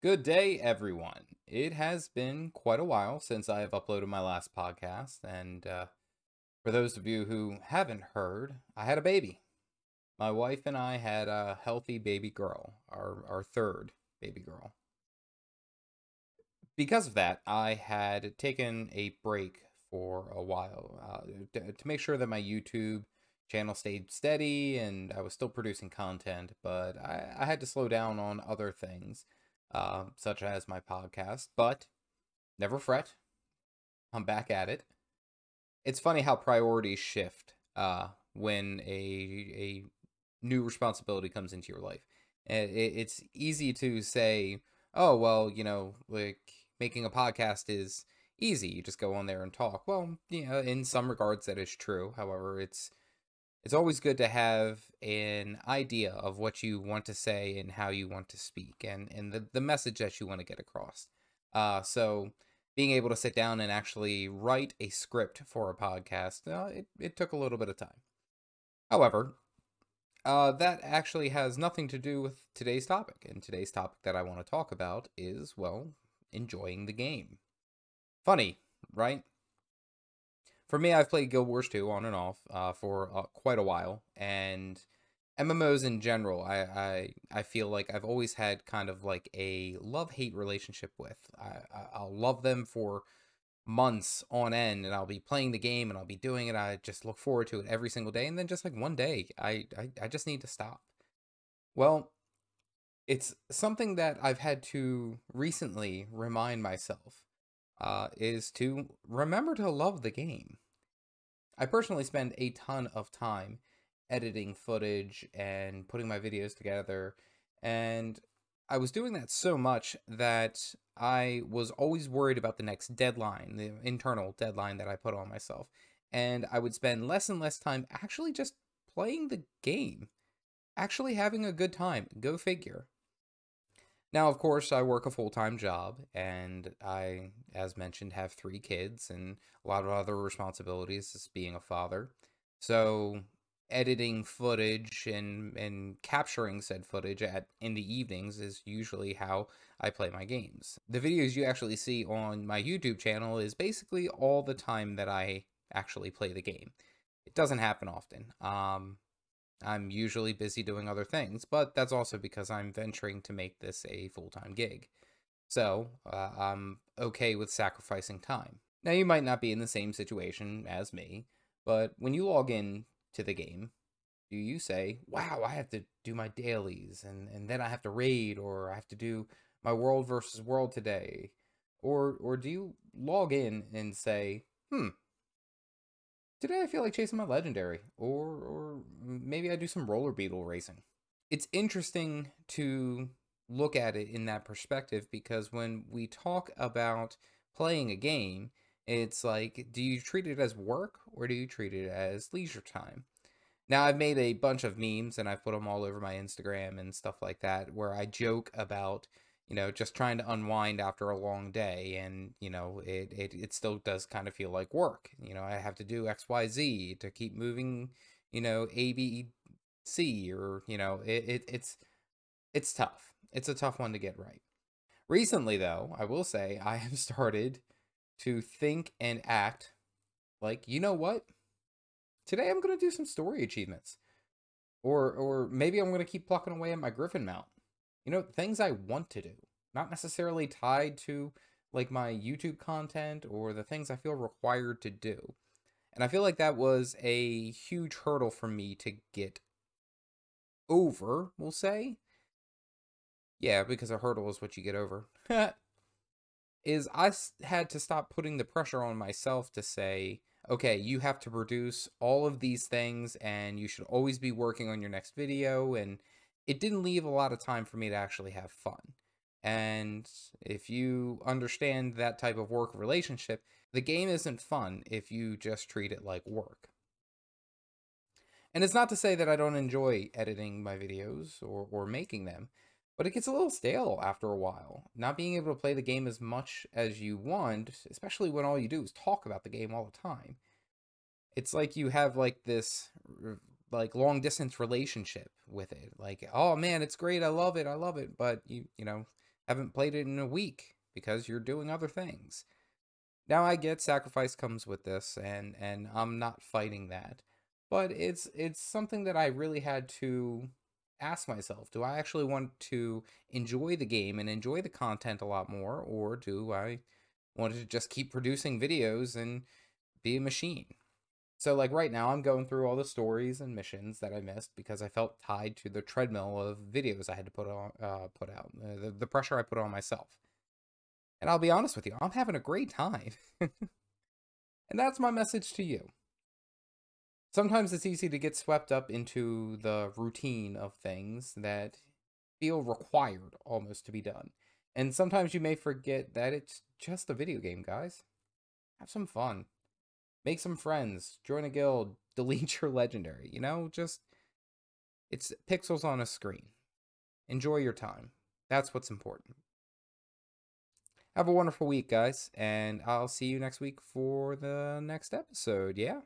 Good day, everyone. It has been quite a while since I have uploaded my last podcast, and uh, for those of you who haven't heard, I had a baby. My wife and I had a healthy baby girl, our, our third baby girl. Because of that, I had taken a break for a while uh, to, to make sure that my YouTube channel stayed steady and I was still producing content, but I, I had to slow down on other things uh, such as my podcast, but never fret. I'm back at it. It's funny how priorities shift uh, when a a new responsibility comes into your life. It, it's easy to say, "Oh, well, you know, like making a podcast is easy. You just go on there and talk." Well, you know, in some regards that is true. However, it's it's always good to have an idea of what you want to say and how you want to speak and, and the, the message that you want to get across. Uh, so being able to sit down and actually write a script for a podcast, uh, it, it took a little bit of time. However, uh, that actually has nothing to do with today's topic. And today's topic that I want to talk about is, well, enjoying the game. Funny, right? For me, I've played Guild Wars 2 on and off uh, for uh, quite a while, and MMOs in general, I, I I feel like I've always had kind of like a love hate relationship with. I, I'll love them for months on end, and I'll be playing the game and I'll be doing it. I just look forward to it every single day, and then just like one day, I I, I just need to stop. Well, it's something that I've had to recently remind myself uh, is to remember to love the game. I personally spend a ton of time editing footage and putting my videos together, and I was doing that so much that I was always worried about the next deadline, the internal deadline that I put on myself. And I would spend less and less time actually just playing the game, actually having a good time. Go figure. Now, of course, I work a full time job, and I, as mentioned, have three kids and a lot of other responsibilities as being a father. So, editing footage and and capturing said footage at in the evenings is usually how I play my games. The videos you actually see on my YouTube channel is basically all the time that I actually play the game. It doesn't happen often. Um, I'm usually busy doing other things, but that's also because I'm venturing to make this a full time gig. So uh, I'm okay with sacrificing time. Now, you might not be in the same situation as me, but when you log in to the game, do you say, wow, I have to do my dailies and, and then I have to raid or I have to do my world versus world today? Or, or do you log in and say, hmm, Today I feel like chasing my legendary, or or maybe I do some roller beetle racing. It's interesting to look at it in that perspective because when we talk about playing a game, it's like, do you treat it as work or do you treat it as leisure time? Now, I've made a bunch of memes and I've put them all over my Instagram and stuff like that where I joke about you know, just trying to unwind after a long day. And, you know, it, it, it still does kind of feel like work. You know, I have to do X, Y, Z to keep moving, you know, A, B, C, or, you know, it, it it's, it's tough. It's a tough one to get right. Recently, though, I will say I have started to think and act like, you know what? Today I'm going to do some story achievements. Or, or maybe I'm going to keep plucking away at my Griffon mount you know, things I want to do, not necessarily tied to like my YouTube content or the things I feel required to do. And I feel like that was a huge hurdle for me to get over, we'll say. Yeah, because a hurdle is what you get over. is I had to stop putting the pressure on myself to say, okay, you have to produce all of these things and you should always be working on your next video and it didn't leave a lot of time for me to actually have fun. And if you understand that type of work relationship, the game isn't fun if you just treat it like work. And it's not to say that I don't enjoy editing my videos or, or making them, but it gets a little stale after a while. Not being able to play the game as much as you want, especially when all you do is talk about the game all the time. It's like you have like this like long distance relationship with it. Like, oh man, it's great, I love it, I love it. But you you know, haven't played it in a week because you're doing other things. Now I get sacrifice comes with this and and I'm not fighting that. But it's it's something that I really had to ask myself, do I actually want to enjoy the game and enjoy the content a lot more or do I want to just keep producing videos and be a machine? So like right now I'm going through all the stories and missions that I missed because I felt tied to the treadmill of videos I had to put on uh, put out, uh, the, the pressure I put on myself. And I'll be honest with you, I'm having a great time. and that's my message to you. Sometimes it's easy to get swept up into the routine of things that feel required almost to be done. And sometimes you may forget that it's just a video game, guys. Have some fun. Make some friends. Join a guild. Delete your legendary. You know, just it's pixels on a screen. Enjoy your time. That's what's important. Have a wonderful week, guys, and I'll see you next week for the next episode. Yeah?